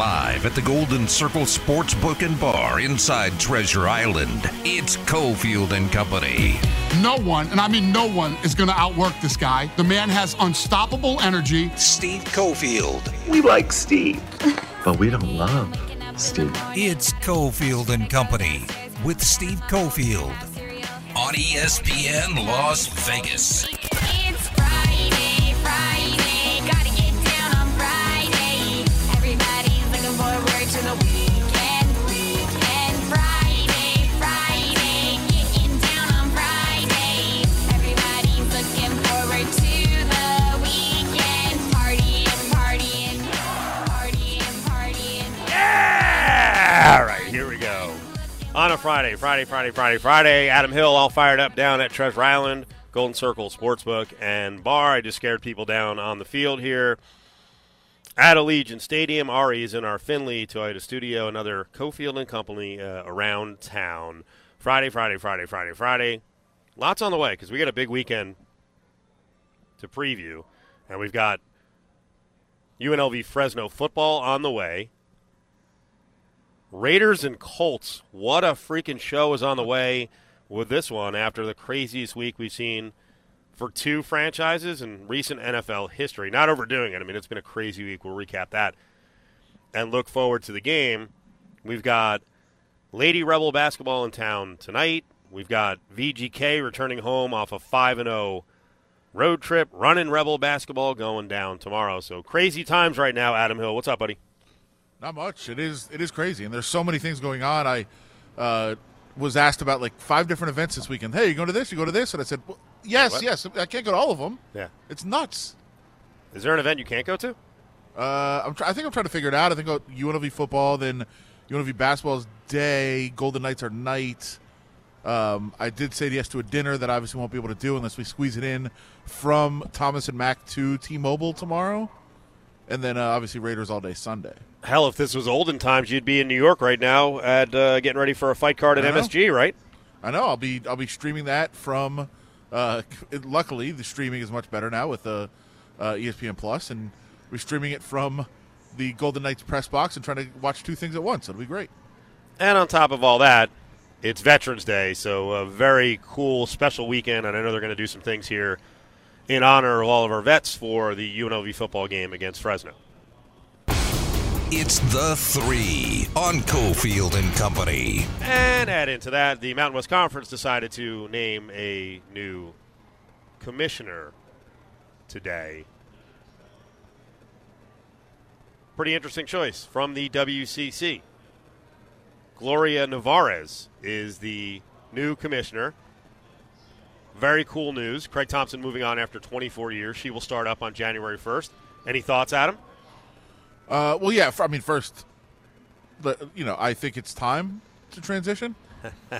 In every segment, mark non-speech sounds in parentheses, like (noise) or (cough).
live at the Golden Circle Sportsbook and Bar inside Treasure Island. It's Cofield and Company. No one, and I mean no one, is going to outwork this guy. The man has unstoppable energy. Steve Cofield. We like Steve, (laughs) but we don't love Steve. It's Cofield and Company with Steve Cofield on ESPN Las Vegas. On a Friday, Friday, Friday, Friday, Friday. Adam Hill all fired up down at Treasure Island, Golden Circle Sportsbook and Bar. I just scared people down on the field here at Allegiant Stadium. Ari is in our Findlay Toyota studio, another Cofield and Company uh, around town. Friday, Friday, Friday, Friday, Friday. Lots on the way because we got a big weekend to preview, and we've got UNLV Fresno football on the way. Raiders and Colts. What a freaking show is on the way with this one after the craziest week we've seen for two franchises in recent NFL history. Not overdoing it. I mean, it's been a crazy week. We'll recap that and look forward to the game. We've got Lady Rebel basketball in town tonight. We've got VGK returning home off a 5 and 0 road trip. Running Rebel basketball going down tomorrow. So crazy times right now, Adam Hill. What's up, buddy? Not much. It is it is crazy, and there's so many things going on. I uh, was asked about like five different events this weekend. Hey, you going to this? You go to this? And I said, well, yes, What? yes. I can't go to all of them. Yeah. It's nuts. Is there an event you can't go to? Uh, I'm try- I think I'm trying to figure it out. I think uh, UNLV football, then UNLV basketball is day. Golden Knights are night. Um, I did say yes to a dinner that I obviously won't be able to do unless we squeeze it in from Thomas and Mack to T-Mobile tomorrow, and then uh, obviously Raiders all day Sunday. Hell, if this was olden times, you'd be in New York right now at uh, getting ready for a fight card at. MSG, right? I know. I'll be I'll be streaming that from. Uh, (laughs) luckily, the streaming is much better now with the uh, ESPN Plus, and we're streaming it from the Golden Knights press box and trying to watch two things at once. It'll be great. And on top of all that, it's Veterans Day, so a very cool, special weekend. And I know they're going to do some things here in honor of all of our vets for the UNLV football game against Fresno. It's the three on Cofield and Company. And add into that, the Mountain West Conference decided to name a new commissioner today. Pretty interesting choice from the WCC. Gloria Nevarez is the new commissioner. Very cool news. Craig Thompson moving on after 24 years. She will start up on January 1st. Any thoughts, Adam? Uh, well, yeah. I mean, first, the- you know, I think it's time to transition. (laughs)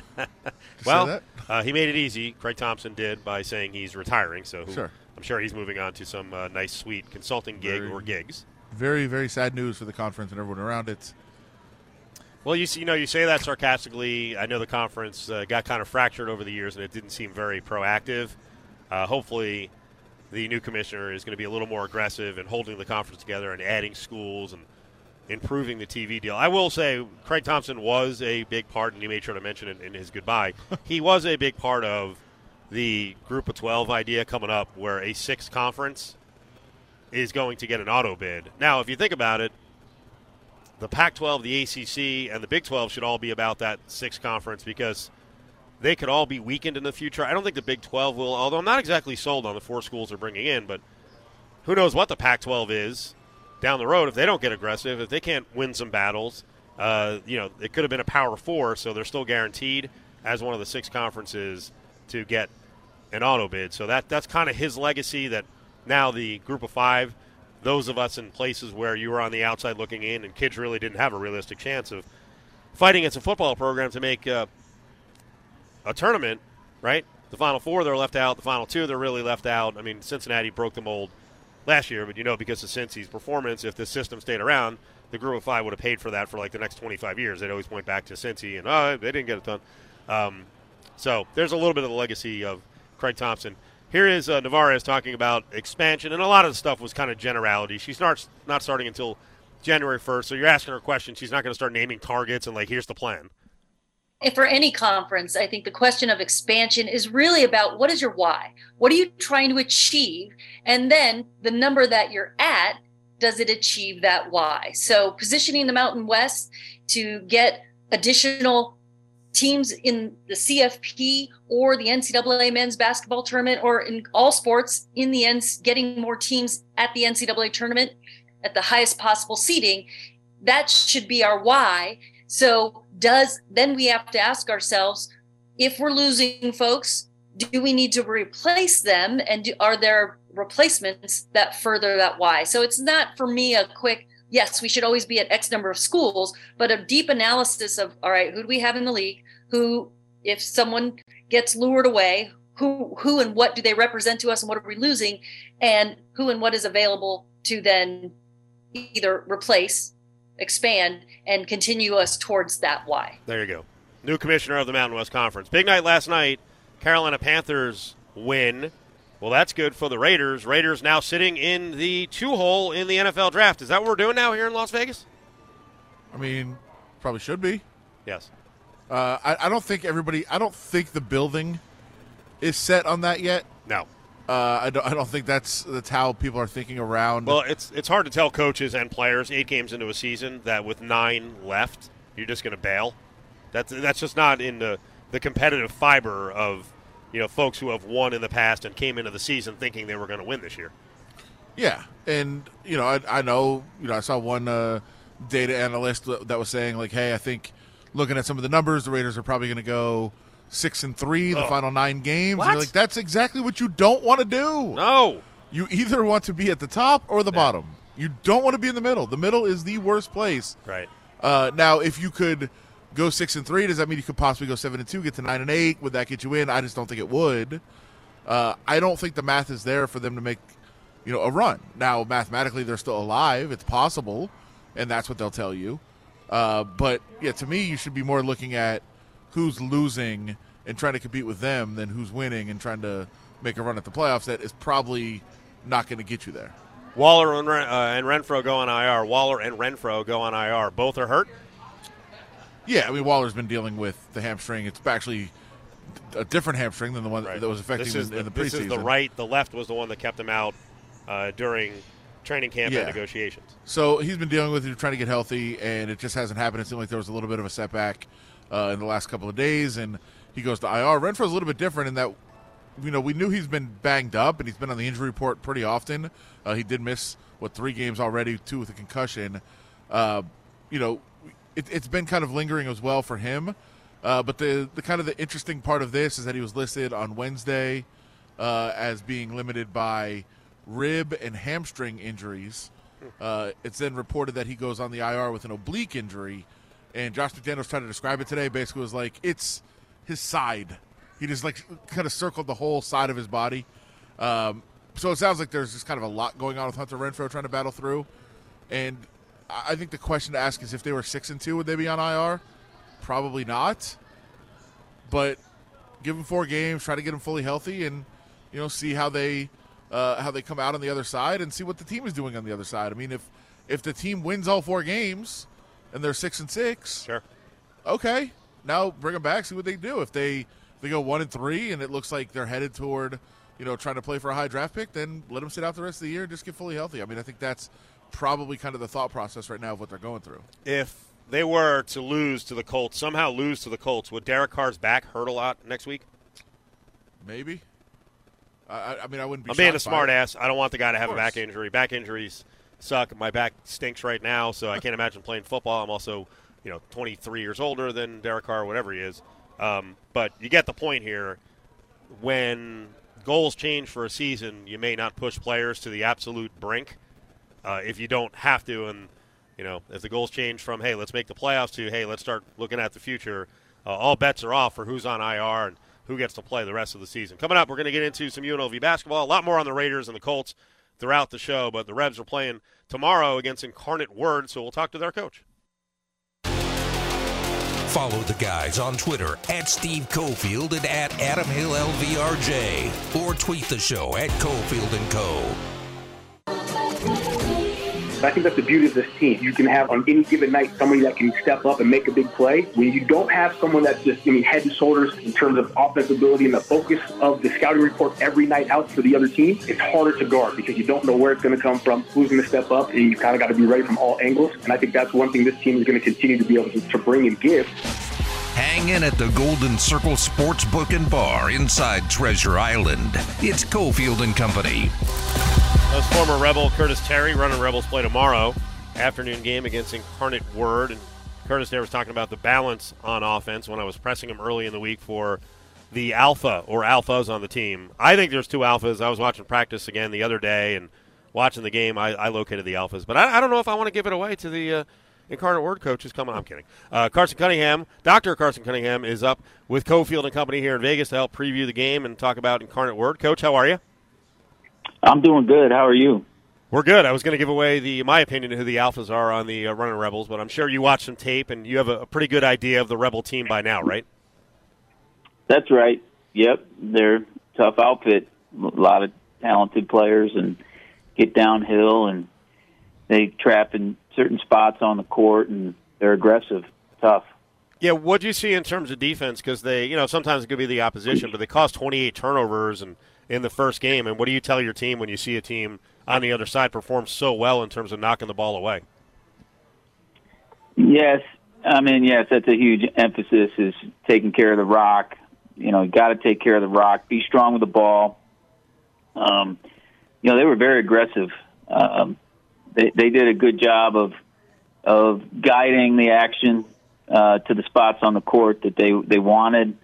Well, uh, he made it easy. Craig Thompson did by saying he's retiring. So who- Sure. I'm sure he's moving on to some uh, nice, sweet consulting gig Very- or gigs. very very sad news for the conference and everyone around it. Well, you see, you know, you say that sarcastically. I know the conference uh, got kind of fractured over the years, and it didn't seem very proactive. Uh, hopefully, the new commissioner is going to be a little more aggressive in holding the conference together and adding schools and improving the TV deal. I will say, Craig Thompson was a big part, and he made sure to mention it in his goodbye. (laughs) he was a big part of the Group of 12 idea coming up, where a sixth conference is going to get an auto bid. Now, if you think about it, the Pac 12, the ACC, and the Big 12 should all be about that six conference because they could all be weakened in the future. I don't think the Big 12 will, although I'm not exactly sold on the four schools they're bringing in, but who knows what the Pac 12 is down the road if they don't get aggressive, if they can't win some battles. Uh, you know, it could have been a Power Four, so they're still guaranteed as one of the six conferences to get an auto bid. So that that's kind of his legacy. That now the Group of Five, those of us in places where you were on the outside looking in, and kids really didn't have a realistic chance of fighting against a football program to make uh, a tournament, right? The Final Four, they're left out. The Final Two, they're really left out. I mean, Cincinnati broke the mold last year, but you know, because of Cincy's performance, if the system stayed around, the Group of Five would have paid for that for like the next 25 years. They'd always point back to Cincy, and oh, they didn't get it done. Um, so there's a little bit of the legacy of Craig Thompson. Here is uh, Nevarez talking about expansion, and a lot of the stuff was kind of generality. She starts not starting until January 1st. So you're asking her a question. She's not going to start naming targets and, like, here's the plan. if for any conference, I think the question of expansion is really about what is your why? What are you trying to achieve? And then the number that you're at, does it achieve that why? So positioning the Mountain West to get additional teams in the CFP or the NCAA men's basketball tournament or in all sports in the end, getting more teams at the NCAA tournament at the highest possible seating, that should be our why. So does then we have to ask ourselves if we're losing folks, do we need to replace them and do, are there replacements that further that why? So it's not for me a quick yes, we should always be at X number of schools, but a deep analysis of all right, who do we have in the league? Who if someone gets lured away, who who and what do they represent to us and what are we losing and who and what is available to then either replace expand and continue us towards that why. There you go. New commissioner of the Mountain West Conference. Big night last night. Carolina Panthers win. Well, that's good for the Raiders. Raiders now sitting in the two hole in the NFL draft. Is that what we're doing now here in Las Vegas? I mean, probably should be. Yes. Uh, I, I don't think everybody. I don't think the building is set on that yet. No. Uh, I don't. I don't think that's that's how people are thinking around. Well, it's it's hard to tell coaches and players eight games into a season that with nine left, you're just going to bail. That's that's just not in the the competitive fiber of you know folks who have won in the past and came into the season thinking they were going to win this year. Yeah, and you know, I, I know, you know, I saw one uh, data analyst that was saying like, "Hey, I think looking at some of the numbers, the Raiders are probably going to go six and three the Ugh. final nine games." What? And like, that's exactly what you don't want to do. No. You either want to be at the top or the bottom. You don't want to be in the middle. The middle is the worst place. Right. Uh, now, if you could go six and three, does that mean you could possibly go seven and two, get to nine and eight? Would that get you in? I just don't think it would. Uh, I don't think the math is there for them to make, you know, a run. Now, mathematically, they're still alive. It's possible, and that's what they'll tell you. Uh, but yeah, to me, you should be more looking at who's losing and trying to compete with them than who's winning and trying to make a run at the playoffs. That is probably not going to get you there. Waller and, uh, and Renfrow go on IR. Waller and Renfrow go on IR. Both are hurt. Yeah, I mean Waller's been dealing with the hamstring. It's actually a different hamstring than the one that was affecting him in, the, in the this preseason. is the right. The left was the one that kept him out uh, during training camp Yeah. and negotiations. So he's been dealing with it, trying to get healthy, and it just hasn't happened. It seemed like there was a little bit of a setback uh, in the last couple of days, and he goes to IR. Renfrow's a little bit different in that, you know, we knew he's been banged up, and he's been on the injury report pretty often. Uh, he did miss what three games already, two with a concussion. Uh, you know, it, it's been kind of lingering as well for him. Uh, but the the kind of the interesting part of this is that he was listed on Wednesday uh, as being limited by rib and hamstring injuries. Uh, it's then reported that he goes on the IR with an oblique injury, and Josh McDaniels tried to describe it today. Basically, was like it's his side. He just like kind of circled the whole side of his body. Um, so it sounds like there's just kind of a lot going on with Hunter Renfrow trying to battle through. And I think the question to ask is if they were six and two, would they be on IR? Probably not. But give them four games, try to get them fully healthy, and you know see how they uh, how they come out on the other side, and see what the team is doing on the other side. I mean, if if the team wins all four games and they're six and six, Sure. okay, now bring them back, see what they do. If they if they go one and three, and it looks like they're headed toward you know trying to play for a high draft pick, then let them sit out the rest of the year and just get fully healthy. I mean, I think that's probably kind of the thought process right now of what they're going through. If they were to lose to the Colts, somehow lose to the Colts, would Derek Carr's back hurt a lot next week? Maybe. I, I- mean, I wouldn't be. I'm being a shocked smart ass. I don't want the guy to have a back injury. Back injuries suck. My back stinks right now, so I can't imagine playing football. I'm also, you know, 23 years older than Derek Carr, whatever he is. Um, but you get the point here. When goals change for a season, you may not push players to the absolute brink uh, if you don't have to. And you know, if the goals change from hey, let's make the playoffs to hey, let's start looking at the future, uh, all bets are off for who's on IR and who gets to play the rest of the season. Coming up, we're going to get into some UNLV basketball. A lot more on the Raiders and the Colts throughout the show, but the Rebs are playing tomorrow against Incarnate Word, so we'll talk to their coach. Follow the guys on Twitter at Steve Cofield and at Adam Hill LVRJ. Or tweet the show at Cofield and Co. I think that's the beauty of this team. You can have on any given night somebody that can step up and make a big play. When you don't have someone that's just, I mean, head and shoulders in terms of offensive ability and the focus of the scouting report every night out for the other team, it's harder to guard because you don't know where it's going to come from, who's going to step up, and you kind of got to be ready from all angles. And I think that's one thing this team is going to continue to be able to, to bring and give. Hang in at the Golden Circle Sportsbook and Bar inside Treasure Island. It's Cofield and Company. As former Rebel Curtis Terry running Rebels play tomorrow. Afternoon game against Incarnate Word. And Curtis there was talking about the balance on offense when I was pressing him early in the week for the alpha or alphas on the team. I think there's two alphas. I was watching practice again the other day and watching the game. I, I located the alphas. But I, I, don't know if I want to give it away to the. Uh, Incarnate Word coach is coming. I'm kidding. Uh, Carson Cunningham, Dr. Carson Cunningham, is up with Cofield and Company here in Vegas to help preview the game and talk about Incarnate Word. Coach, how are you? I'm doing good. How are you? We're good. I was going to give away the my opinion of who the alphas are on the uh, running Rebels, but I'm sure you watched some tape and you have a, a pretty good idea of the Rebel team by now, right? That's right. Yep, they're a tough outfit. A lot of talented players and get downhill and they trap in certain spots on the court and they're aggressive, tough. Yeah, what do you see in terms of defense? Because they, you know, sometimes it could be the opposition, but they caused 28 turnovers and in the first game. And what do you tell your team when you see a team on the other side perform so well in terms of knocking the ball away? Yes, I mean, yes, that's a huge emphasis is taking care of the rock. You know, you got to take care of the rock. Be strong with the ball. Um, you know, they were very aggressive. Um, they they did a good job of of guiding the action uh, to the spots on the court that they they wanted,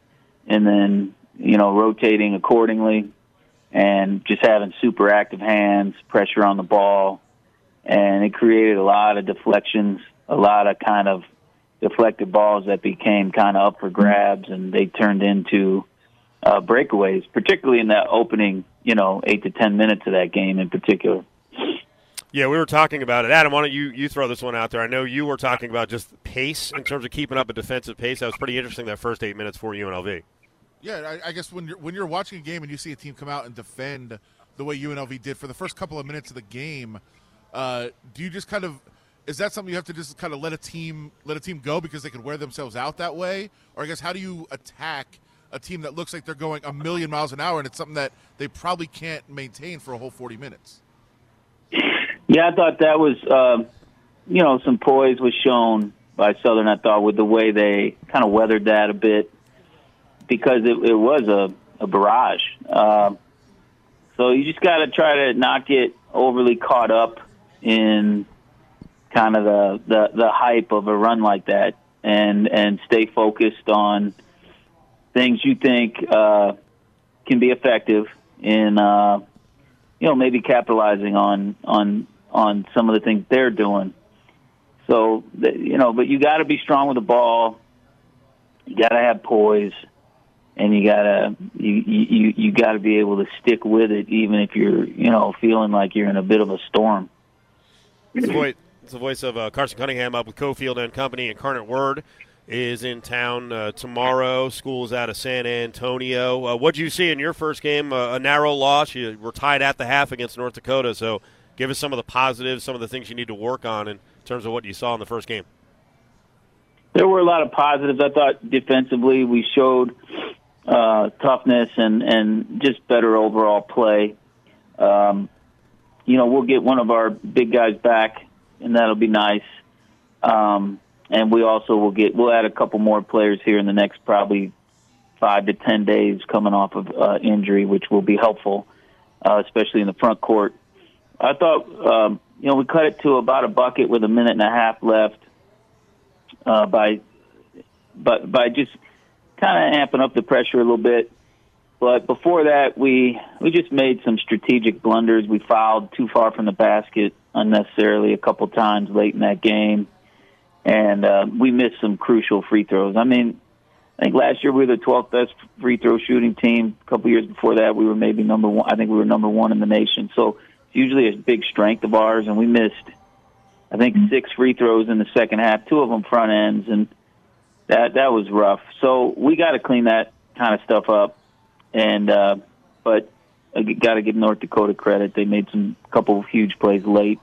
and then you know rotating accordingly, and just having super active hands, pressure on the ball, and it created a lot of deflections, a lot of kind of deflected balls that became kind of up for grabs, and they turned into uh, breakaways, particularly in that opening, you know, eight to ten minutes of that game in particular. Yeah, we were talking about it. Adam, why don't you, you throw this one out there? I know you were talking about just pace in terms of keeping up a defensive pace. That was pretty interesting that first eight minutes for UNLV. Yeah, I, I guess when you're when you're watching a game and you see a team come out and defend the way UNLV did for the first couple of minutes of the game, uh, do you just kind of is that something you have to just kind of let a team let a team go because they could wear themselves out that way, or I guess how do you attack a team that looks like they're going a million miles an hour and it's something that they probably can't maintain for a whole forty minutes? Yeah, I thought that was, uh, you know, some poise was shown by Southern. I thought with the way they kind of weathered that a bit because it, it was a, a barrage. Uh, so you just got to try to not get overly caught up in kind of the, the the hype of a run like that, and and stay focused on things you think uh, can be effective in. Uh, you know, maybe capitalizing on on on some of the things they're doing. So, you know, but you got to be strong with the ball. You got to have poise, and you gotta you you you got to be able to stick with it, even if you're you know feeling like you're in a bit of a storm. It's the voice, it's the voice of uh, Carson Cunningham up with Cofield and Company. Incarnate Word is in town uh, tomorrow. School's out of San Antonio. Uh, what did you see in your first game? Uh, a narrow loss. You were tied at the half against North Dakota. So give us some of the positives, some of the things you need to work on in terms of what you saw in the first game. There were a lot of positives. I thought defensively we showed uh, toughness and, and just better overall play. Um, you know, we'll get one of our big guys back, and that'll be nice. Um, and we also will get we'll add a couple more players here in the next probably five to ten days coming off of uh, injury, which will be helpful, uh, especially in the front court. I thought, um, you know, we cut it to about a bucket with a minute and a half left uh, by, but by just kind of amping up the pressure a little bit. But before that, we we just made some strategic blunders. We fouled too far from the basket unnecessarily a couple times late in that game, and uh, we missed some crucial free throws. I mean, I think last year we were the 12th best free throw shooting team. A couple years before that, we were maybe number one. I think we were number one in the nation. So usually a big strength of ours, and we missed, I think, six free throws in the second half, two of them front ends, and that that was rough. So we got to clean that kind of stuff up, and uh, but I got to give North Dakota credit; they made some couple of huge plays late.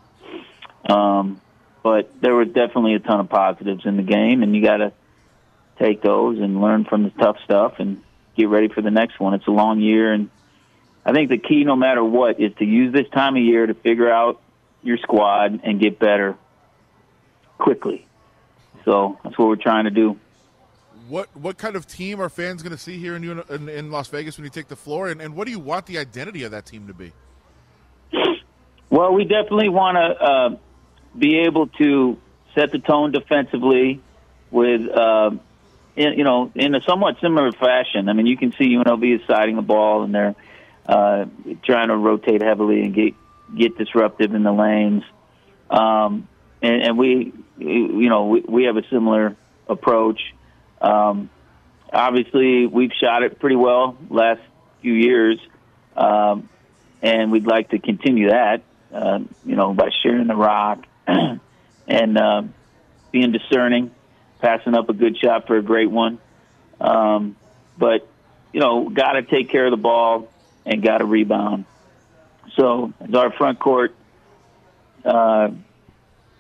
Um, but there were definitely a ton of positives in the game, and you got to take those and learn from the tough stuff and get ready for the next one. It's a long year, and I think the key, no matter what, is to use this time of year to figure out your squad and get better quickly. So that's what we're trying to do. What what kind of team are fans going to see here in, in in Las Vegas when you take the floor, and, and what do you want the identity of that team to be? Well, we definitely want to uh, be able to set the tone defensively with, uh, in, you know, in a somewhat similar fashion. I mean, you can see UNLV is siding the ball and they're uh, trying to rotate heavily and get get disruptive in the lanes. Um, and, and we, you know, we, we have a similar approach. Um, obviously, we've shot it pretty well last few years, um, and we'd like to continue that. Uh, you know, by sharing the rock (clears throat) and uh, being discerning, passing up a good shot for a great one. Um, but you know, got to take care of the ball and got a rebound. So our front court uh,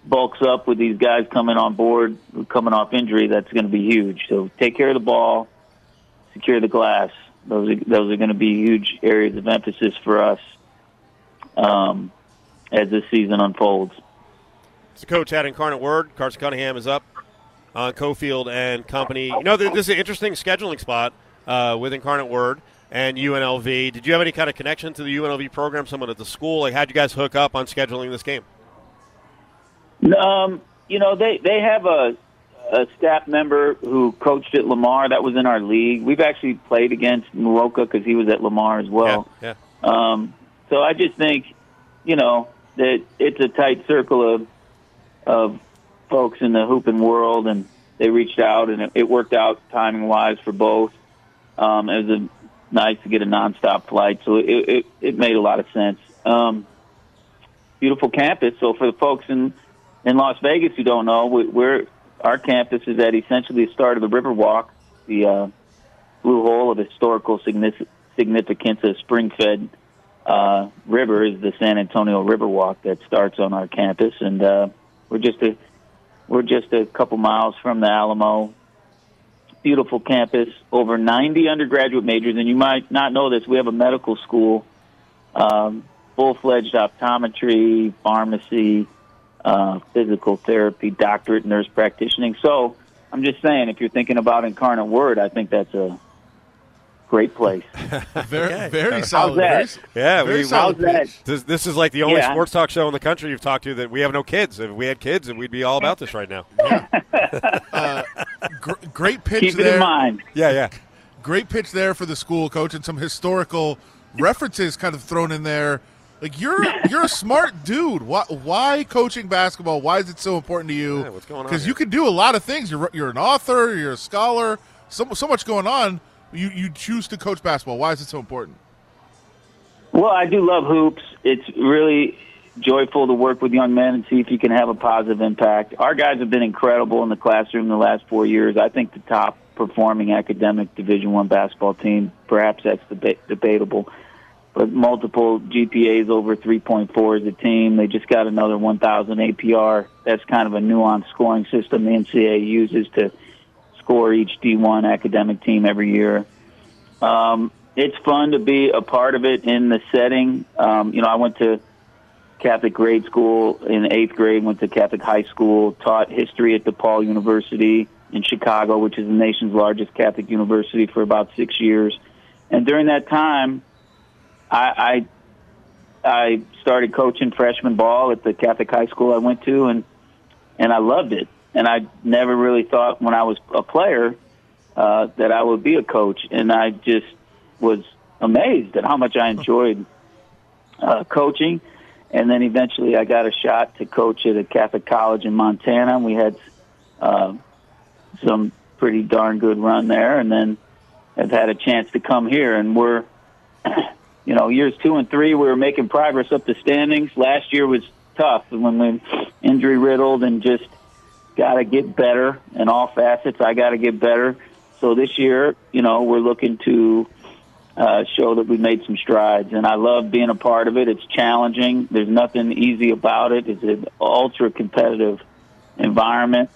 bulks up with these guys coming on board, coming off injury, that's going to be huge. So take care of the ball, secure the glass. Those are, those are going to be huge areas of emphasis for us um, as this season unfolds. It's the coach at Incarnate Word. Carson Cunningham is up on Cofield and company. You know, this is an interesting scheduling spot uh, with Incarnate Word and UNLV. Did you have any kind of connection to the UNLV program, someone at the school? Like, how'd you guys hook up on scheduling this game? Um, you know, they they have a a staff member who coached at Lamar. That was in our league. We've actually played against Muroka because he was at Lamar as well. Yeah. Um, so I just think, you know, that it's a tight circle of of folks in the hooping world, and they reached out, and it, it worked out timing wise for both. Um, it was a, nice to get a nonstop flight, so it, it it made a lot of sense. Um, beautiful campus. So for the folks in in Las Vegas who don't know, we, we're our campus is at essentially the start of the Riverwalk, the uh, blue hole of historical signific- significance of spring-fed uh, river is the San Antonio Riverwalk that starts on our campus, and uh, we're just a we're just a couple miles from the Alamo. Beautiful campus, over 90 undergraduate majors, and you might not know this. We have a medical school, um, full-fledged optometry, pharmacy, uh, physical therapy, doctorate, nurse practitioning. So I'm just saying, if you're thinking about Incarnate Word, I think that's a great place. (laughs) Very very How's solid. that? Very, Yeah, very we, solid How's that? This, this is like the only Yeah. sports talk show in the country you've talked to that we have no kids. If we had kids, we'd be all about this right now. (laughs) Gr- great pitch Keep it there. in mind. Yeah, yeah. Great pitch there for the school coach, and some historical references kind of thrown in there. Like you're you're a smart dude. Why, why coaching basketball? Why is it so important to you? Yeah, what's going on Because you can do a lot of things. You're you're an author. You're a scholar. So so much going on. You you choose to coach basketball. Why is it so important? Well, I do love hoops. It's really joyful to work with young men and see if you can have a positive impact. Our guys have been incredible in the classroom the last four years. I think the top performing academic Division One basketball team. Perhaps that's deba- debatable, but multiple GPAs over 3.4 as a team. They just got another 1,000 APR. That's kind of a nuanced scoring system the NCAA uses to score each D1 academic team every year. Um, it's fun to be a part of it in the setting. Um, you know, I went to Catholic grade school in eighth grade, went to Catholic high school, taught history at DePaul University in Chicago, which is the nation's largest Catholic university, for about six years. And during that time, I, I I started coaching freshman ball at the Catholic high school I went to, and and I loved it. And I never really thought when I was a player uh, that I would be a coach, and I just was amazed at how much I enjoyed uh, coaching. And then eventually, I got a shot to coach at a Catholic college in Montana. And we had uh, some pretty darn good run there, and then have had a chance to come here, and we're (clears throat) you know, years two and three, we were making progress up the standings. Last year was tough when we injury riddled and just got to get better in all facets. I got to get better. So this year, you know, we're looking to uh, show that we made some strides. And I love being a part of it. It's challenging. There's nothing easy about it. It's an ultra competitive environment,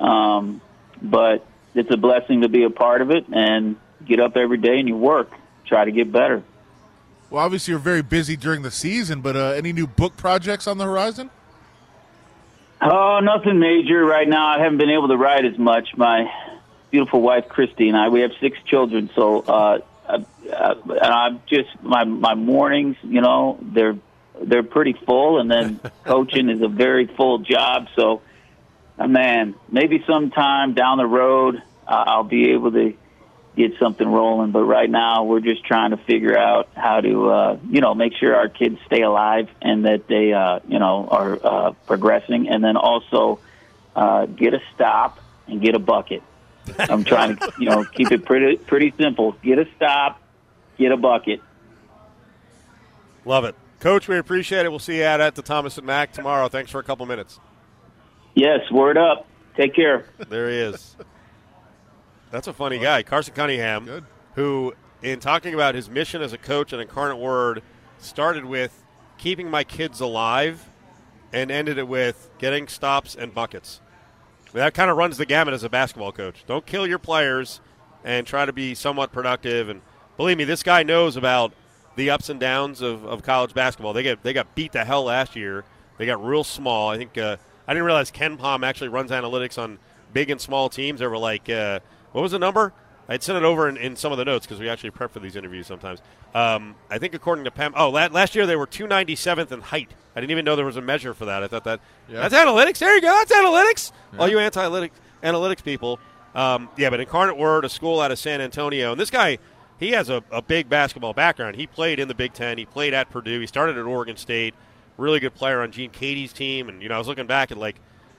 um, but it's a blessing to be a part of it and get up every day and you work, try to get better. Well, obviously you're very busy during the season, but uh, any new book projects on the horizon? Oh, nothing major right now. I haven't been able to write as much. My beautiful wife Christy and I, we have six children, so uh, uh, and I'm just my my mornings, you know, they're they're pretty full, and then (laughs) coaching is a very full job. So, uh, man, maybe sometime down the road uh, I'll be able to get something rolling. But right now, we're just trying to figure out how to, uh, you know, make sure our kids stay alive and that they, uh, you know, are uh, progressing, and then also uh, get a stop and get a bucket. I'm trying to, you know, keep it pretty pretty simple. Get a stop, get a bucket. Love it. Coach, we appreciate it. We'll see you out at the Thomas and Mack tomorrow. Thanks for a couple minutes. Yes, word up. Take care. There he is. That's a funny guy, Carson Cunningham, Good. who, in talking about his mission as a coach at Incarnate Word, started with keeping my kids alive and ended it with getting stops and buckets. That kind of runs the gamut as a basketball coach. Don't kill your players and try to be somewhat productive. And believe me, this guy knows about the ups and downs of, of college basketball. They get they got beat to hell last year. They got real small. I think uh, I didn't realize Ken Pom actually runs analytics on big and small teams. There were like uh, what was the number? I'd sent it over in, in some of the notes because we actually prep for these interviews sometimes. Um, I think according to Pom, oh, la- last year they were 297th in height. I didn't even know there was a measure for that. I thought that Yeah. that's analytics. There you go. That's analytics. All you anti-analytics analytics people. Um, yeah, but Incarnate Word, a school out of San Antonio, and this guy, he has a, a big basketball background. He played in the Big Ten. He played at Purdue. He started at Oregon State. Really good player on Gene Keady's team. And you know, I was looking back at like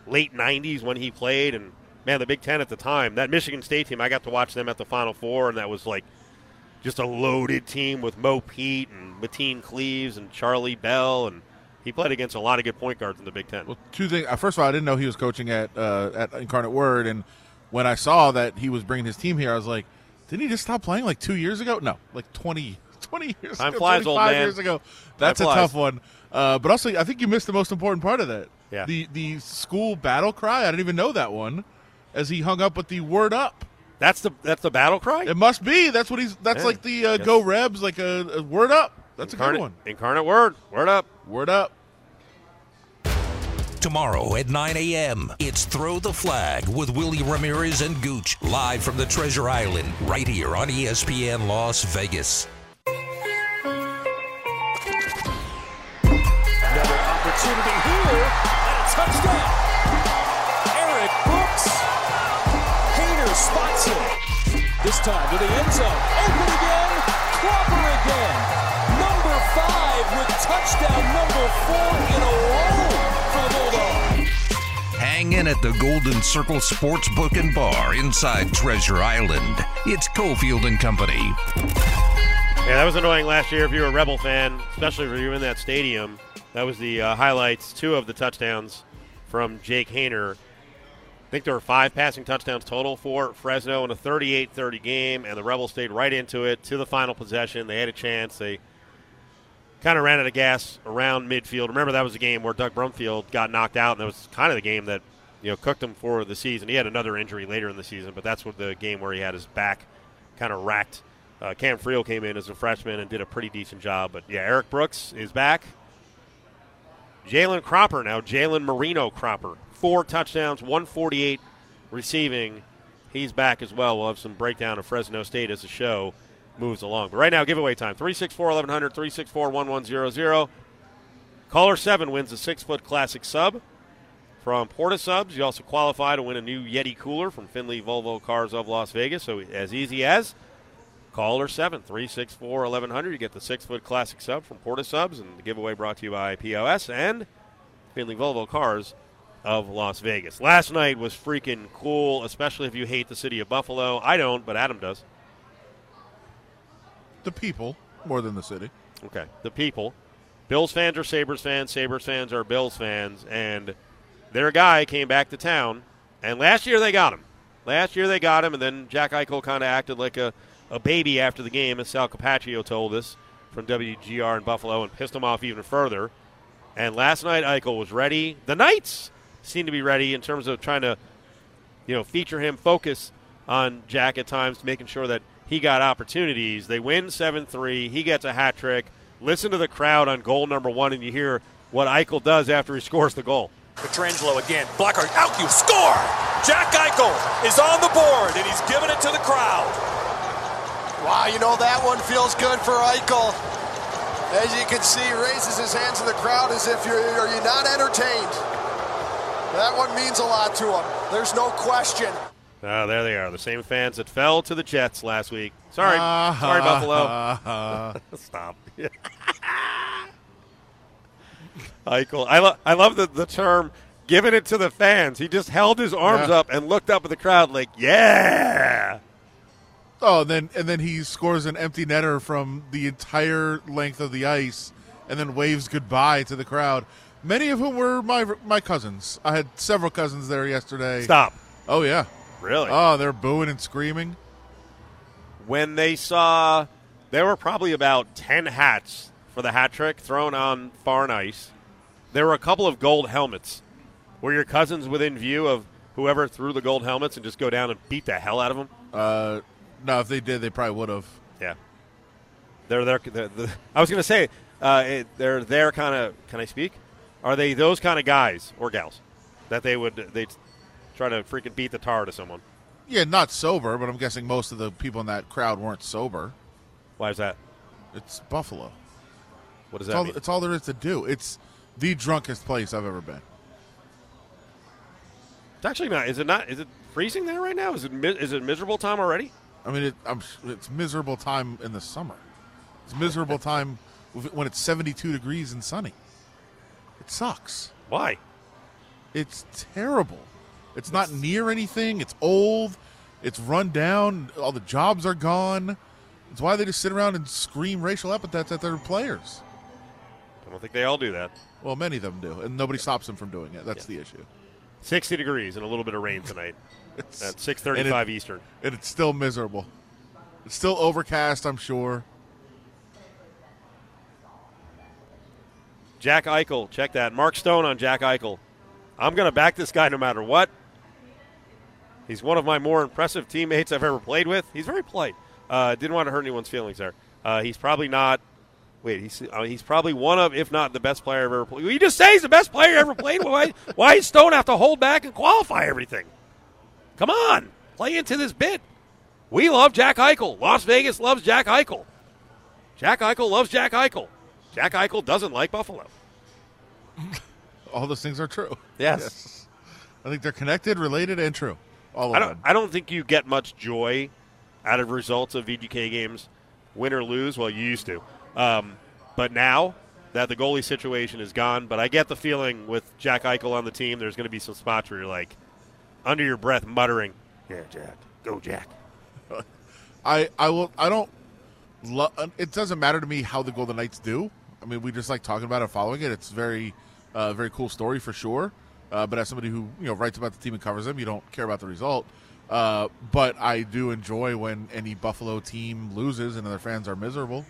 late '90s when he played, and man, the Big Ten at the time, that Michigan State team, I got to watch them at the Final Four, and that was like just a loaded team with Mo Pete and Mateen Cleaves and Charlie Bell, and he played against a lot of good point guards in the Big Ten. Well, two things. Uh, first of all, I didn't know he was coaching at uh, at Incarnate Word, and when I saw that he was bringing his team here, I was like, didn't he just stop playing like two years ago? No, like 20, (laughs) 20 years Time ago, flies, old 25 man. years ago. That's a flies. tough one. Uh, but also, I think you missed the most important part of that. Yeah. The the school battle cry. I didn't even know that one. As he hung up with the word up. That's the that's the battle cry. It must be. That's what he's. That's Yeah. like the uh, Yes. go Rebs, like a, a word up. That's a Incarnate, good one. Incarnate Word, word up. Word up. Tomorrow at 9 a.m., it's Throw the Flag with Willie Ramirez and Gooch, live from the Treasure Island, right here on ESPN Las Vegas. Another opportunity here and a touchdown. Erik Brooks. Haener spots him. This time to the end zone. Open again. Cropper again. Number five with touchdown number four Hang in at the Golden Circle Sports Book and Bar inside Treasure Island. It's Cofield and Company. Yeah, that was annoying last year if you were a Rebel fan, especially if you were in that stadium. That was the uh, highlights, two of the touchdowns from Jake Haener. I think there were five passing touchdowns total for Fresno in a 38 30 game, and the Rebels stayed right into it to the final possession. They had a chance. They kind of ran out of gas around midfield. Remember, that was the game where Doug Brumfield got knocked out, and that was kind of the game that you know cooked him for the season. He had another injury later in the season, but that's what the game where he had his back kind of racked. Uh, Cam Friel came in as a freshman and did a pretty decent job. But yeah, Erik Brooks is back. Jalen Cropper now, Jalen Moreno-Cropper. Four touchdowns, 148 receiving. He's back as well. We'll have some breakdown of Fresno State as the show moves along. But right now, giveaway time 364 1100, 364 1100. Caller 7 wins a six foot classic sub from Port of Subs. You also qualify to win a new Yeti cooler from Findlay Volvo Cars of Las Vegas. So, as easy as Caller 7 364 1100. You get the six foot classic sub from Port of Subs, and the giveaway brought to you by POS and Findlay Volvo Cars of Las Vegas. Last night was freaking cool, especially if you hate the city of Buffalo. I don't, but Adam does. The people more than the city. Okay. The people. Bills fans are Sabres fans. Sabres fans are Bills fans. And their guy came back to town. And last year they got him. Last year they got him. And then Jack Eichel kind of acted like a a baby after the game, as Sal Capaccio told us from WGR in Buffalo, and pissed him off even further. And last night, Eichel was ready. The Knights seem to be ready in terms of trying to, you know, feature him, focus on Jack at times, making sure that he got opportunities. They win 7 3. He gets a hat trick. Listen to the crowd on goal number one, and you hear what Eichel does after he scores the goal. Pietrangelo again. Blocker out. You score. Jack Eichel is on the board and he's giving it to the crowd. Wow, you know that one feels good for Eichel. As you can see, he raises his hands to the crowd as if you're are you not entertained. That one means a lot to him. There's no question. Oh, there they are, the same fans that fell to the Jets last week. Sorry, sorry, Buffalo. (laughs) (laughs) Stop. (laughs) Eichel, I, lo- I love the, the term giving it to the fans. He just held his arms Yeah. up and looked up at the crowd like, yeah. Oh, and then and then he scores an empty netter from the entire length of the ice, and then waves goodbye to the crowd. Many of whom were my my cousins. I had several cousins there yesterday. Stop. Oh yeah. Really? Oh, they're booing and screaming. when they saw there were probably about 10 hats for the hat trick thrown on far ice. There were a couple of gold helmets. Were your cousins within view of whoever threw the gold helmets and just go down and beat the hell out of them? Uh, no, if they did, they probably would have. Yeah. They're there. The I was going to say uh, it, they're there. kind of. Can I speak? Are they those kind of guys or gals that they would they try to freaking beat the tar to someone? Yeah, not sober, but I'm guessing most of the people in that crowd weren't sober. Why is that? It's Buffalo. What does It's that all, mean? it's all there is to do. It's the drunkest place I've ever been. It's actually not. Is it not? Is it freezing there right now? Is it is it miserable time already? I mean, it, I'm, it's miserable time in the summer. It's miserable (laughs) time when it's 72 degrees and sunny. It sucks. Why? It's terrible. It's not near anything. It's old. It's run down. All the jobs are gone. It's why they just sit around and scream racial epithets at their players. I don't think they all do that. Well, many of them do, and nobody stops them from doing it. That's the issue. 60 degrees and a little bit of rain tonight (laughs) at 6:35 and it- Eastern. And it's still miserable. It's still overcast, I'm sure. Jack Eichel, check that. Mark Stone on Jack Eichel. I'm going to back this guy no matter what. He's one of my more impressive teammates I've ever played with. He's very polite. Uh, didn't want to hurt anyone's feelings there. Uh, he's probably not. Wait, he's uh, he's probably one of, if not the best player I've ever played. You just say he's the best player ever played. Why (laughs) why does Stone have to hold back and qualify everything? Come on, play into this bit. We love Jack Eichel. Las Vegas loves Jack Eichel. Jack Eichel loves Jack Eichel. Jack Eichel doesn't like Buffalo. (laughs) All those things are true. Yes. I think they're connected, related, and true. All of I don't. them. I don't think you get much joy out of results of VGK games, win or lose. Well, you used to, um, but now that the goalie situation is gone, but I get the feeling with Jack Eichel on the team, there's going to be some spots where you're like, under your breath, muttering, "Yeah, Jack, go Jack." (laughs) I I will. I don't. Lo- it doesn't matter to me how the Golden Knights do. I mean, we just like talking about it, following it. It's very, uh, very cool story for sure. Uh, but as somebody who you know writes about the team and covers them, you don't care about the result. Uh, but I do enjoy when any Buffalo team loses and their fans are miserable.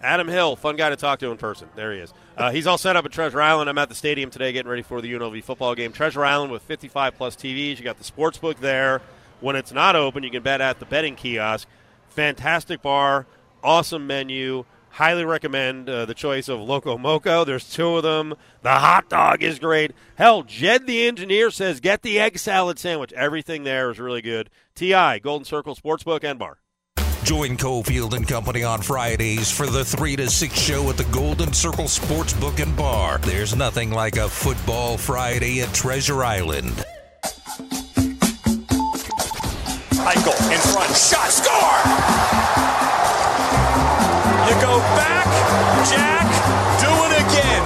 Adam Hill, fun guy to talk to in person. There he is. Uh, he's all set up at Treasure Island. I'm at the stadium today getting ready for the UNLV football game. Treasure Island with 55 plus TVs. You got the sports book there. When it's not open, you can bet at the betting kiosk. Fantastic bar, awesome menu. Highly recommend uh, the choice of Loco Moco. There's two of them. The hot dog is great. Hell, Jed the engineer says get the egg salad sandwich. Everything there is really good. TI, Golden Circle Sportsbook and Bar. Join Cofield and Company on Fridays for the 3 to 6 show at the Golden Circle Sportsbook and Bar. There's nothing like a football Friday at Treasure Island. Eichel in front. Shot. Score! You go back. Jack. Do it again.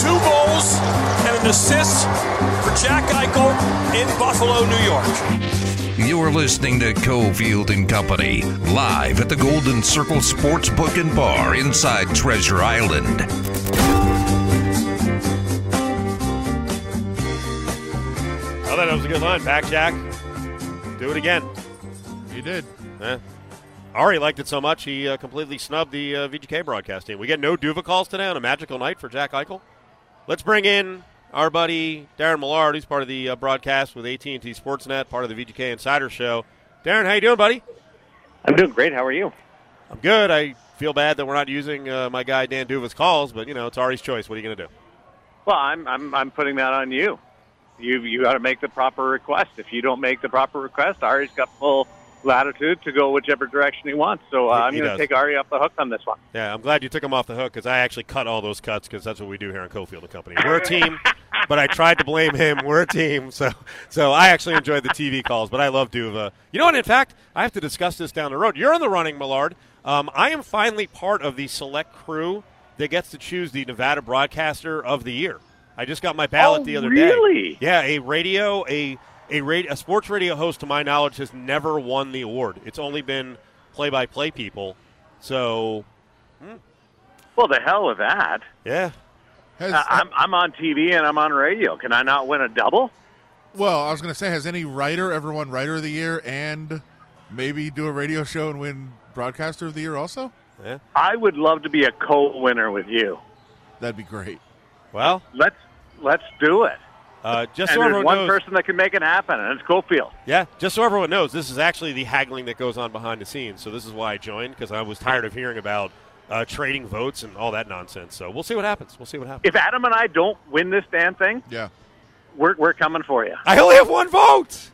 Two goals and an assist for Jack Eichel in Buffalo, New York. You're listening to Cofield and Company, live at the Golden Circle Sports Book and Bar inside Treasure Island. Oh, that was a good line. Back, Jack. Do it again. He did. Eh. Ari liked it so much he uh, completely snubbed the uh, VGK broadcast team. We get no D'Uva calls today on a magical night for Jack Eichel. Let's bring in our buddy Darren Millard, who's part of the uh, broadcast with AT&T Sportsnet, part of the VGK Insider Show. Darren, how you doing, buddy? I'm doing great. How are you? I'm good. I feel bad that we're not using uh, my guy Dan D'Uva's calls, but you know it's Ari's choice. What are you going to do? Well, I'm I'm I'm putting that on you. You you got to make the proper request. If you don't make the proper request, Ari's got full latitude to go whichever direction he wants. So uh, He- I'm going to take Ari off the hook on this one. Yeah, I'm glad you took him off the hook because I actually cut all those cuts because that's what we do here in Cofield and Company. We're a team, (laughs) but I tried to blame him. We're a team, so so I actually enjoyed the TV calls, but I love D'Uva. You know what? In fact, I have to discuss this down the road. You're in the running, Millard. Um, I am finally part of the select crew that gets to choose the Nevada Broadcaster of the Year. I just got my ballot Oh, the other day. really? Yeah, a radio a a radio, a sports radio host, to my knowledge, has never won the award. It's only been play-by-play people. So Well, the hell with that. yeah. Has, Uh, I'm I'm on TV and I'm on radio. Can I not win a double? well, I was going to say, has any writer ever won Writer of the Year and maybe do a radio show and win Broadcaster of the Year also? Yeah. I would love to be a co-winner with you. That'd be great. Well, Let's let's do it. Uh, just and so there's everyone one knows, person that can make it happen, and it's Cofield. yeah, just so everyone knows, this is actually the haggling that goes on behind the scenes. So this is why I joined because I was tired of hearing about uh, trading votes and all that nonsense. So we'll see what happens. We'll see what happens. If Adam and I don't win this damn thing, Yeah. we're we're coming for you. I only have one vote.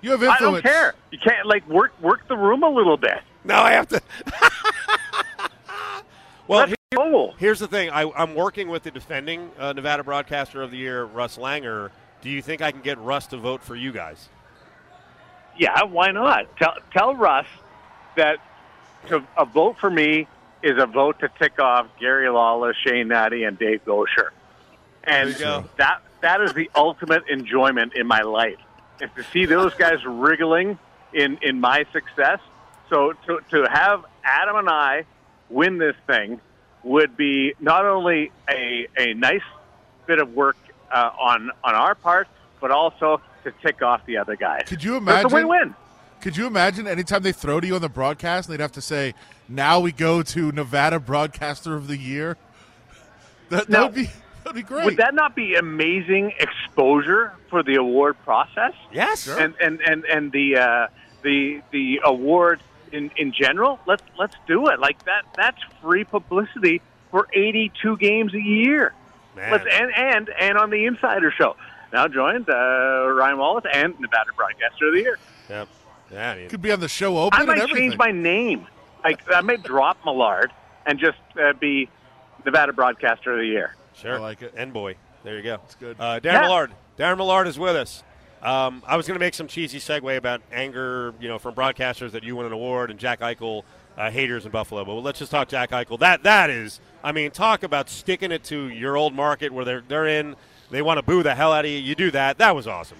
You have influence. I don't care. You can't like work work the room a little bit. No, I have to. (laughs) well, Let's go. here's the thing. I, I'm working with the defending uh, Nevada Broadcaster of the Year, Russ Langer. Do you think I can get Russ to vote for you guys? Yeah, why not? Tell tell Russ that to, a vote for me is a vote to tick off Gary Lawless, Shane Hnidy, and Dave Goucher. And There you go. that that is the ultimate enjoyment in my life. Is to see those guys wriggling in, in my success. So to to have Adam and I win this thing would be not only a a nice bit of work uh, on on our part, but also to tick off the other guys. Could you imagine? It's a win-win. Could you imagine anytime they throw to you on the broadcast and they'd have to say, now we go to Nevada Broadcaster of the Year? (laughs) That, that would be that'd be great. Would that not be amazing exposure for the award process? Yes. And and and and the uh, the the award in in general. Let's let's do it like that. That's free publicity for 82 games a year. Man. Let's and and and on the Insider Show. Now joined uh, Ryan Wallace and Nevada Broadcaster of the Year. Yep. Yeah. I mean, could be on the show open I and might everything. change my name. I, I may drop Millard and just uh, be Nevada Broadcaster of the Year. Sure. I like it. And boy, there you go. That's good. Uh, Darren Yeah. Millard. Darren Millard is with us. Um, I was going to make some cheesy segue about anger, you know, from broadcasters that you won an award and Jack Eichel uh, haters in Buffalo. But let's just talk Jack Eichel. That that is, I mean, talk about sticking it to your old market where they're they're in. They want to boo the hell out of you. You do that. That was awesome.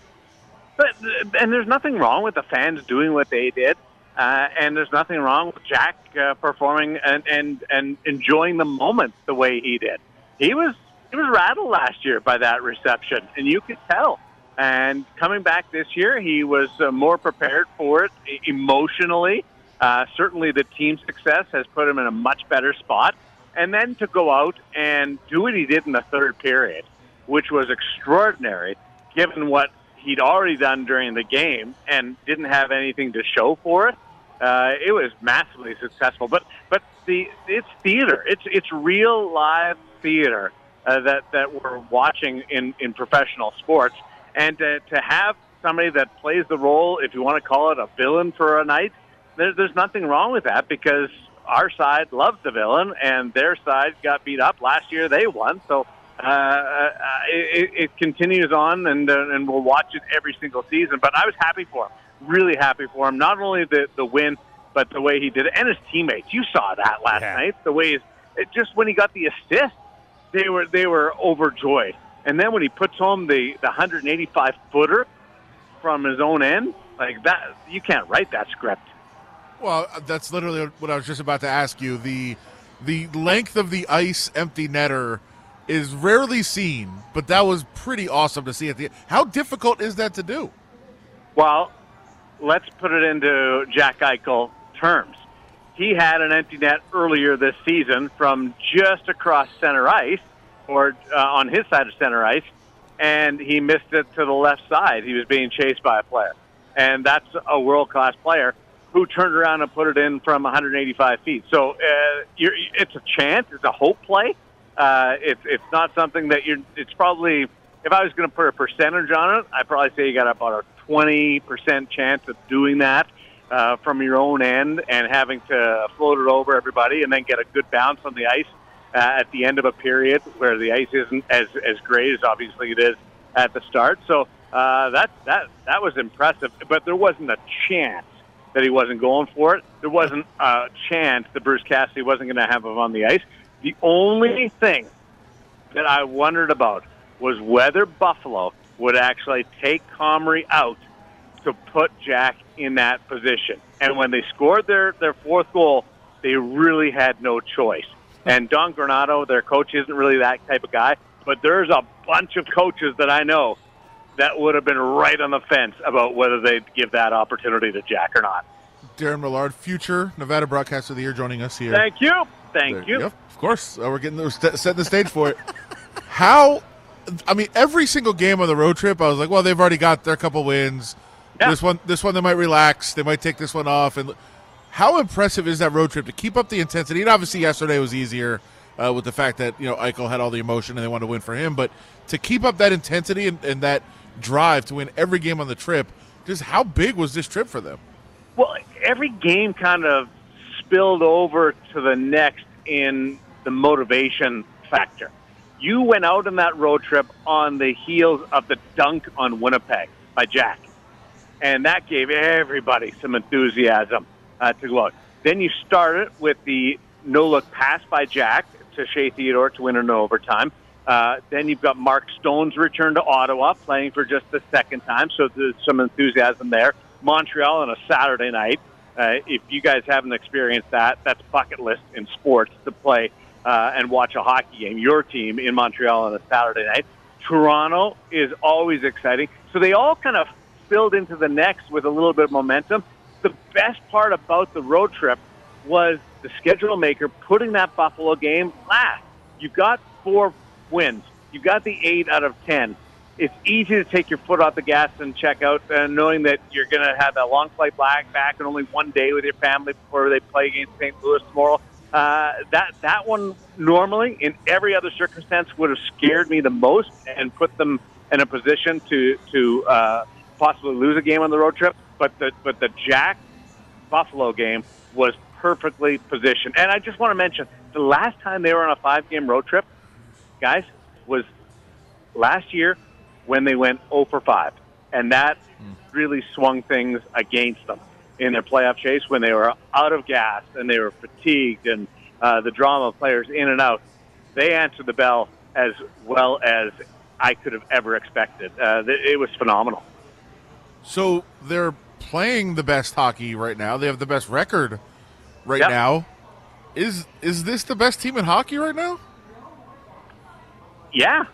But and there's nothing wrong with the fans doing what they did, uh, and there's nothing wrong with Jack uh, performing and, and and enjoying the moment the way he did. He was he was rattled last year by that reception, and you could tell. And coming back this year, he was uh, more prepared for it emotionally. Uh, certainly, the team success has put him in a much better spot. And then to go out and do what he did in the third period, which was extraordinary, given what he'd already done during the game and didn't have anything to show for it. Uh, it was massively successful, but but the it's theater. It's it's real live theater uh, that that we're watching in in professional sports, and to, to have somebody that plays the role, if you want to call it a villain for a night, there, there's nothing wrong with that because our side loves the villain and their side got beat up last year. They won, so uh, uh, it, it continues on, and uh, and we'll watch it every single season. But I was happy for him, really happy for him. Not only the the win, but the way he did it, and his teammates. You saw that last Yeah. night. The way he's, it, just when he got the assist, they were they were overjoyed. And then when he puts home the the 185 footer from his own end, like that, you can't write that script. Well, uh, that's literally what I was just about to ask you. The the length of the ice empty netter is rarely seen, but that was pretty awesome to see at the end. How difficult is that to do? Well, let's put it into Jack Eichel terms. He had an empty net earlier this season from just across center ice, or uh, on his side of center ice, and he missed it to the left side. He was being chased by a player, and that's a world class player who turned around and put it in from 185 feet. So uh, it's a chance, it's a hope play. Uh, it's it's not something that you're. It's probably if I was going to put a percentage on it, I'd probably say you got about a 20 percent chance of doing that uh, from your own end and having to float it over everybody and then get a good bounce on the ice uh, at the end of a period where the ice isn't as as great as obviously it is at the start. So uh, that that that was impressive, but there wasn't a chance that he wasn't going for it. There wasn't a chance that Bruce Cassidy wasn't going to have him on the ice. The only thing that I wondered about was whether Buffalo would actually take Comrie out to put Jack in that position. And when they scored their, their fourth goal, they really had no choice. (laughs) And Don Granato, their coach, isn't really that type of guy, but there's a bunch of coaches that I know that would have been right on the fence about whether they'd give that opportunity to Jack or not. Darren Millard, future Nevada Broadcaster of the Year, joining us here. Thank you. Thank you. Yep, of course. Uh, we're getting the, setting the stage for it. (laughs) How? I mean, every single game on the road trip, I was like, well, they've already got their couple wins. This one, this one, they might relax. They might take this one off. And how impressive is that road trip to keep up the intensity? And obviously, yesterday was easier uh, with the fact that you know Eichel had all the emotion and they wanted to win for him. But to keep up that intensity and, and that drive to win every game on the trip, just how big was this trip for them? Well, every game kind of spilled over to the next in the motivation factor. You went out on that road trip on the heels of the dunk on Winnipeg by Jack, and that gave everybody some enthusiasm uh, to go out. Then you start it with the no look pass by Jack to Shea Theodore to win in overtime. Uh, then you've got Mark Stone's return to Ottawa, playing for just the second time, so there's some enthusiasm there. Montreal on a Saturday night. Uh, if you guys haven't experienced that, that's bucket list in sports to play uh, and watch a hockey game. Your team in Montreal on a Saturday night. Toronto is always exciting. So they all kind of spilled into the next with a little bit of momentum. The best part about the road trip was the schedule maker putting that Buffalo game last. You've got four wins. You've got the eight out of ten it's easy to take your foot off the gas and check out, uh, knowing that you're going to have that long flight back, back and only one day with your family before they play against St. Louis tomorrow. Uh, that that one normally, in every other circumstance, would have scared me the most and put them in a position to to uh, possibly lose a game on the road trip. But the but the Jack Buffalo game was perfectly positioned. And I just want to mention the last time they were on a five game road trip, guys, was last year when they went 0 for 5. And that really swung things against them in their playoff chase when they were out of gas and they were fatigued and uh, the drama of players in and out. They answered the bell as well as I could have ever expected. Uh, it was phenomenal. So they're playing the best hockey right now. They have the best record right Yep. now. Is is this the best team in hockey right now? Yeah,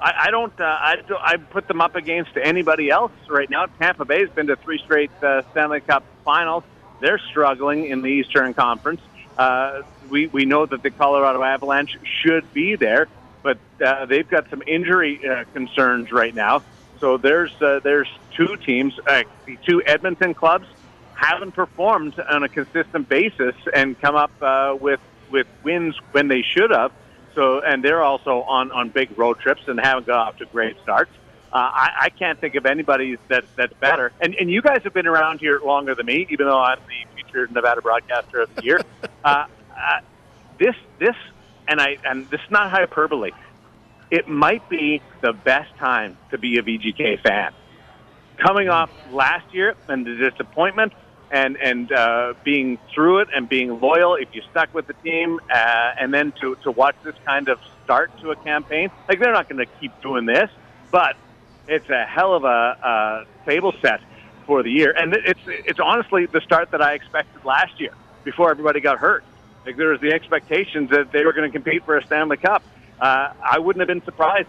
I, I don't. Uh, I don't- I put them up against anybody else right now. Tampa Bay's been to three straight uh, Stanley Cup Finals. They're struggling in the Eastern Conference. Uh, we we know that the Colorado Avalanche should be there, but uh, they've got some injury uh, concerns right now. So there's uh, there's two teams, uh, the two Edmonton clubs haven't performed on a consistent basis and come up uh, with with wins when they should have. So, and they're also on on big road trips and haven't got off to great starts. Uh, I, I can't think of anybody that that's better. And and you guys have been around here longer than me, even though I'm the featured Nevada broadcaster of the year. (laughs) uh, uh, this this and I and this is not hyperbole. It might be the best time to be a VGK fan. Coming off last year and the disappointment and and uh, being through it and being loyal if you stuck with the team uh, and then to, to watch this kind of start to a campaign like they're not going to keep doing this but it's a hell of a uh, table set for the year. And it's it's honestly the start that I expected last year before everybody got hurt. Like there was the expectations that they were going to compete for a Stanley Cup uh, I wouldn't have been surprised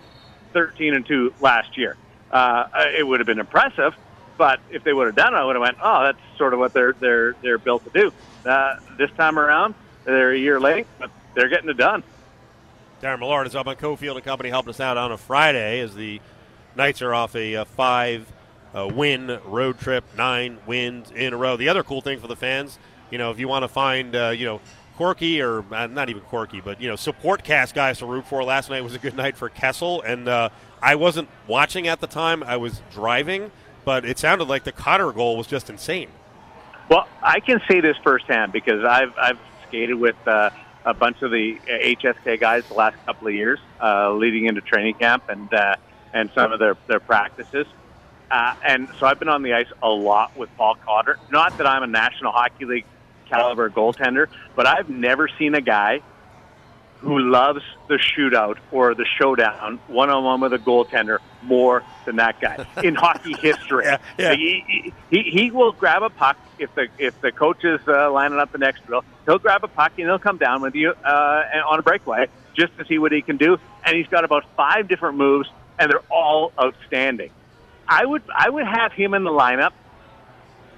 13 and 2 last year uh, it would have been impressive But if they would have done it, I would have went, oh, that's sort of what they're they're they're built to do. Uh, this time around, they're a year late, but they're getting it done. Darren Millard is up on Cofield and Company helping us out on a Friday as the Knights are off a, uh five uh, win road trip, nine wins in a row. The other cool thing for the fans, you know, if you want to find, uh, you know, quirky or uh, not even quirky, but you know, support cast guys to root for. Last night was a good night for Kessel, and uh, I wasn't watching at the time; I was driving, but it sounded like the Cotter goal was just insane. Well, I can say this firsthand because I've I've skated with uh, a bunch of the HSK guys the last couple of years, uh, leading into training camp and uh, and some of their their practices. Uh, and so I've been on the ice a lot with Paul Cotter. Not that I'm a National Hockey League caliber goaltender, but I've never seen a guy who loves the shootout or the showdown one on one with a goaltender more than that guy (laughs) in hockey history. yeah. He, he, he will grab a puck if the if the coach is uh, lining up the next drill. He'll grab a puck and he'll come down with you uh, on a breakaway just to see what he can do. And he's got about five different moves, and they're all outstanding. I would I would have him in the lineup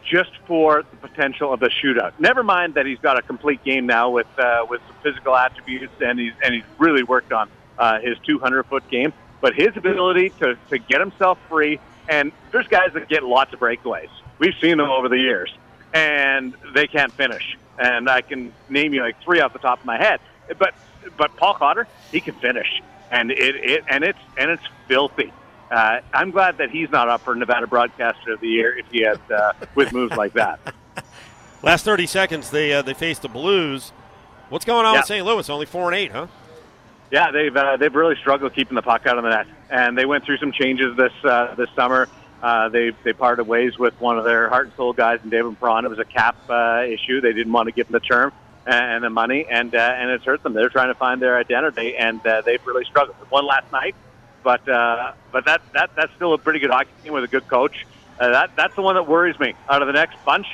just for the potential of the shootout. Never mind that he's got a complete game now with uh, with some physical attributes, and he's and he's really worked on uh, his 200 foot game. But his ability to to get himself free, and there's guys that get lots of breakaways. We've seen them over the years, and they can't finish. And I can name you like three off the top of my head. But but Paul Cotter, he can finish, and it, it and it's and it's filthy. Uh, I'm glad that he's not up for Nevada Broadcaster of the Year if he had uh, with moves like that. (laughs) Last 30 seconds, they uh, they faced the Blues. What's going on Yeah. with St. Louis? Only four and eight, huh? Yeah, they've uh, they've really struggled keeping the puck out of the net, and they went through some changes this uh, this summer. Uh, they they parted ways with one of their heart and soul guys, in David Perron. It was a cap uh, issue. They didn't want to give him the term and the money, and uh, and it's hurt them. They're trying to find their identity, and uh, they've really struggled. One last night, but uh, but that that that's still a pretty good hockey team with a good coach. Uh, that that's the one that worries me out of the next bunch.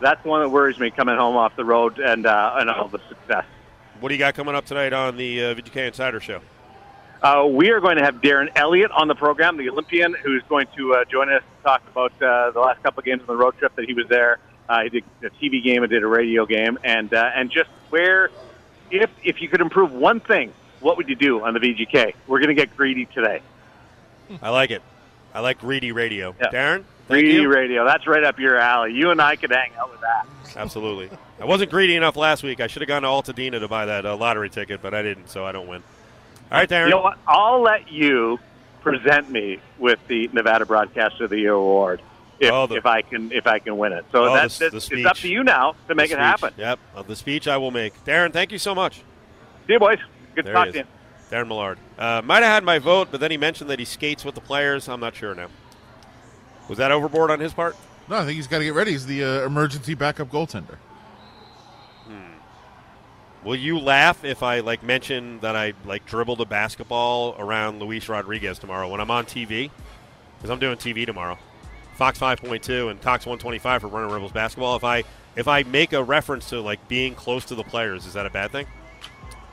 That's the one that worries me coming home off the road and uh, and all the success. What do you got coming up tonight on the uh, VGK Insider Show? Uh, we are going to have Darren Eliot on the program, the Olympian, who's going to uh, join us to talk about uh, the last couple of games on the road trip that he was there. Uh, he did a TV game and did a radio game, and uh, and just where, if if you could improve one thing, what would you do on the VGK? We're going to get greedy today. I like it. I like greedy radio. Yeah. Darren, Greedy you. radio. That's right up your alley. You and I could hang out with that. Absolutely. I wasn't greedy enough last week. I should have gone to Altadena to buy that uh, lottery ticket, but I didn't, so I don't win. All right, Darren. You know what? I'll let you present me with the Nevada Broadcaster of the Year award if, if I can if I can win it. So Oh, that's, the- that's the it's up to you now to make it happen. Yep, the speech I will make. Darren, thank you so much. See you, boys. Good to There talk to you. Darren Millard. Uh, might have had my vote, but then he mentioned that he skates with the players. I'm not sure now. Was that overboard on his part? No, I think he's got to get ready. He's the uh, emergency backup goaltender. Will you laugh if I like mention that I like dribbled a basketball around Luis Rodriguez tomorrow when I'm on TV? Because I'm doing TV tomorrow. Fox 5.2 and Cox 125 for Running Rebels basketball. If I if I make a reference to like being close to the players, is that a bad thing?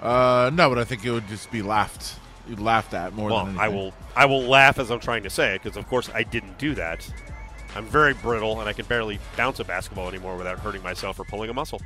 Uh, no, but I think it would just be laughed. You'd laughed at more well, than I will I will laugh as I'm trying to say it because of course I didn't do that. I'm very brittle and I can barely bounce a basketball anymore without hurting myself or pulling a muscle.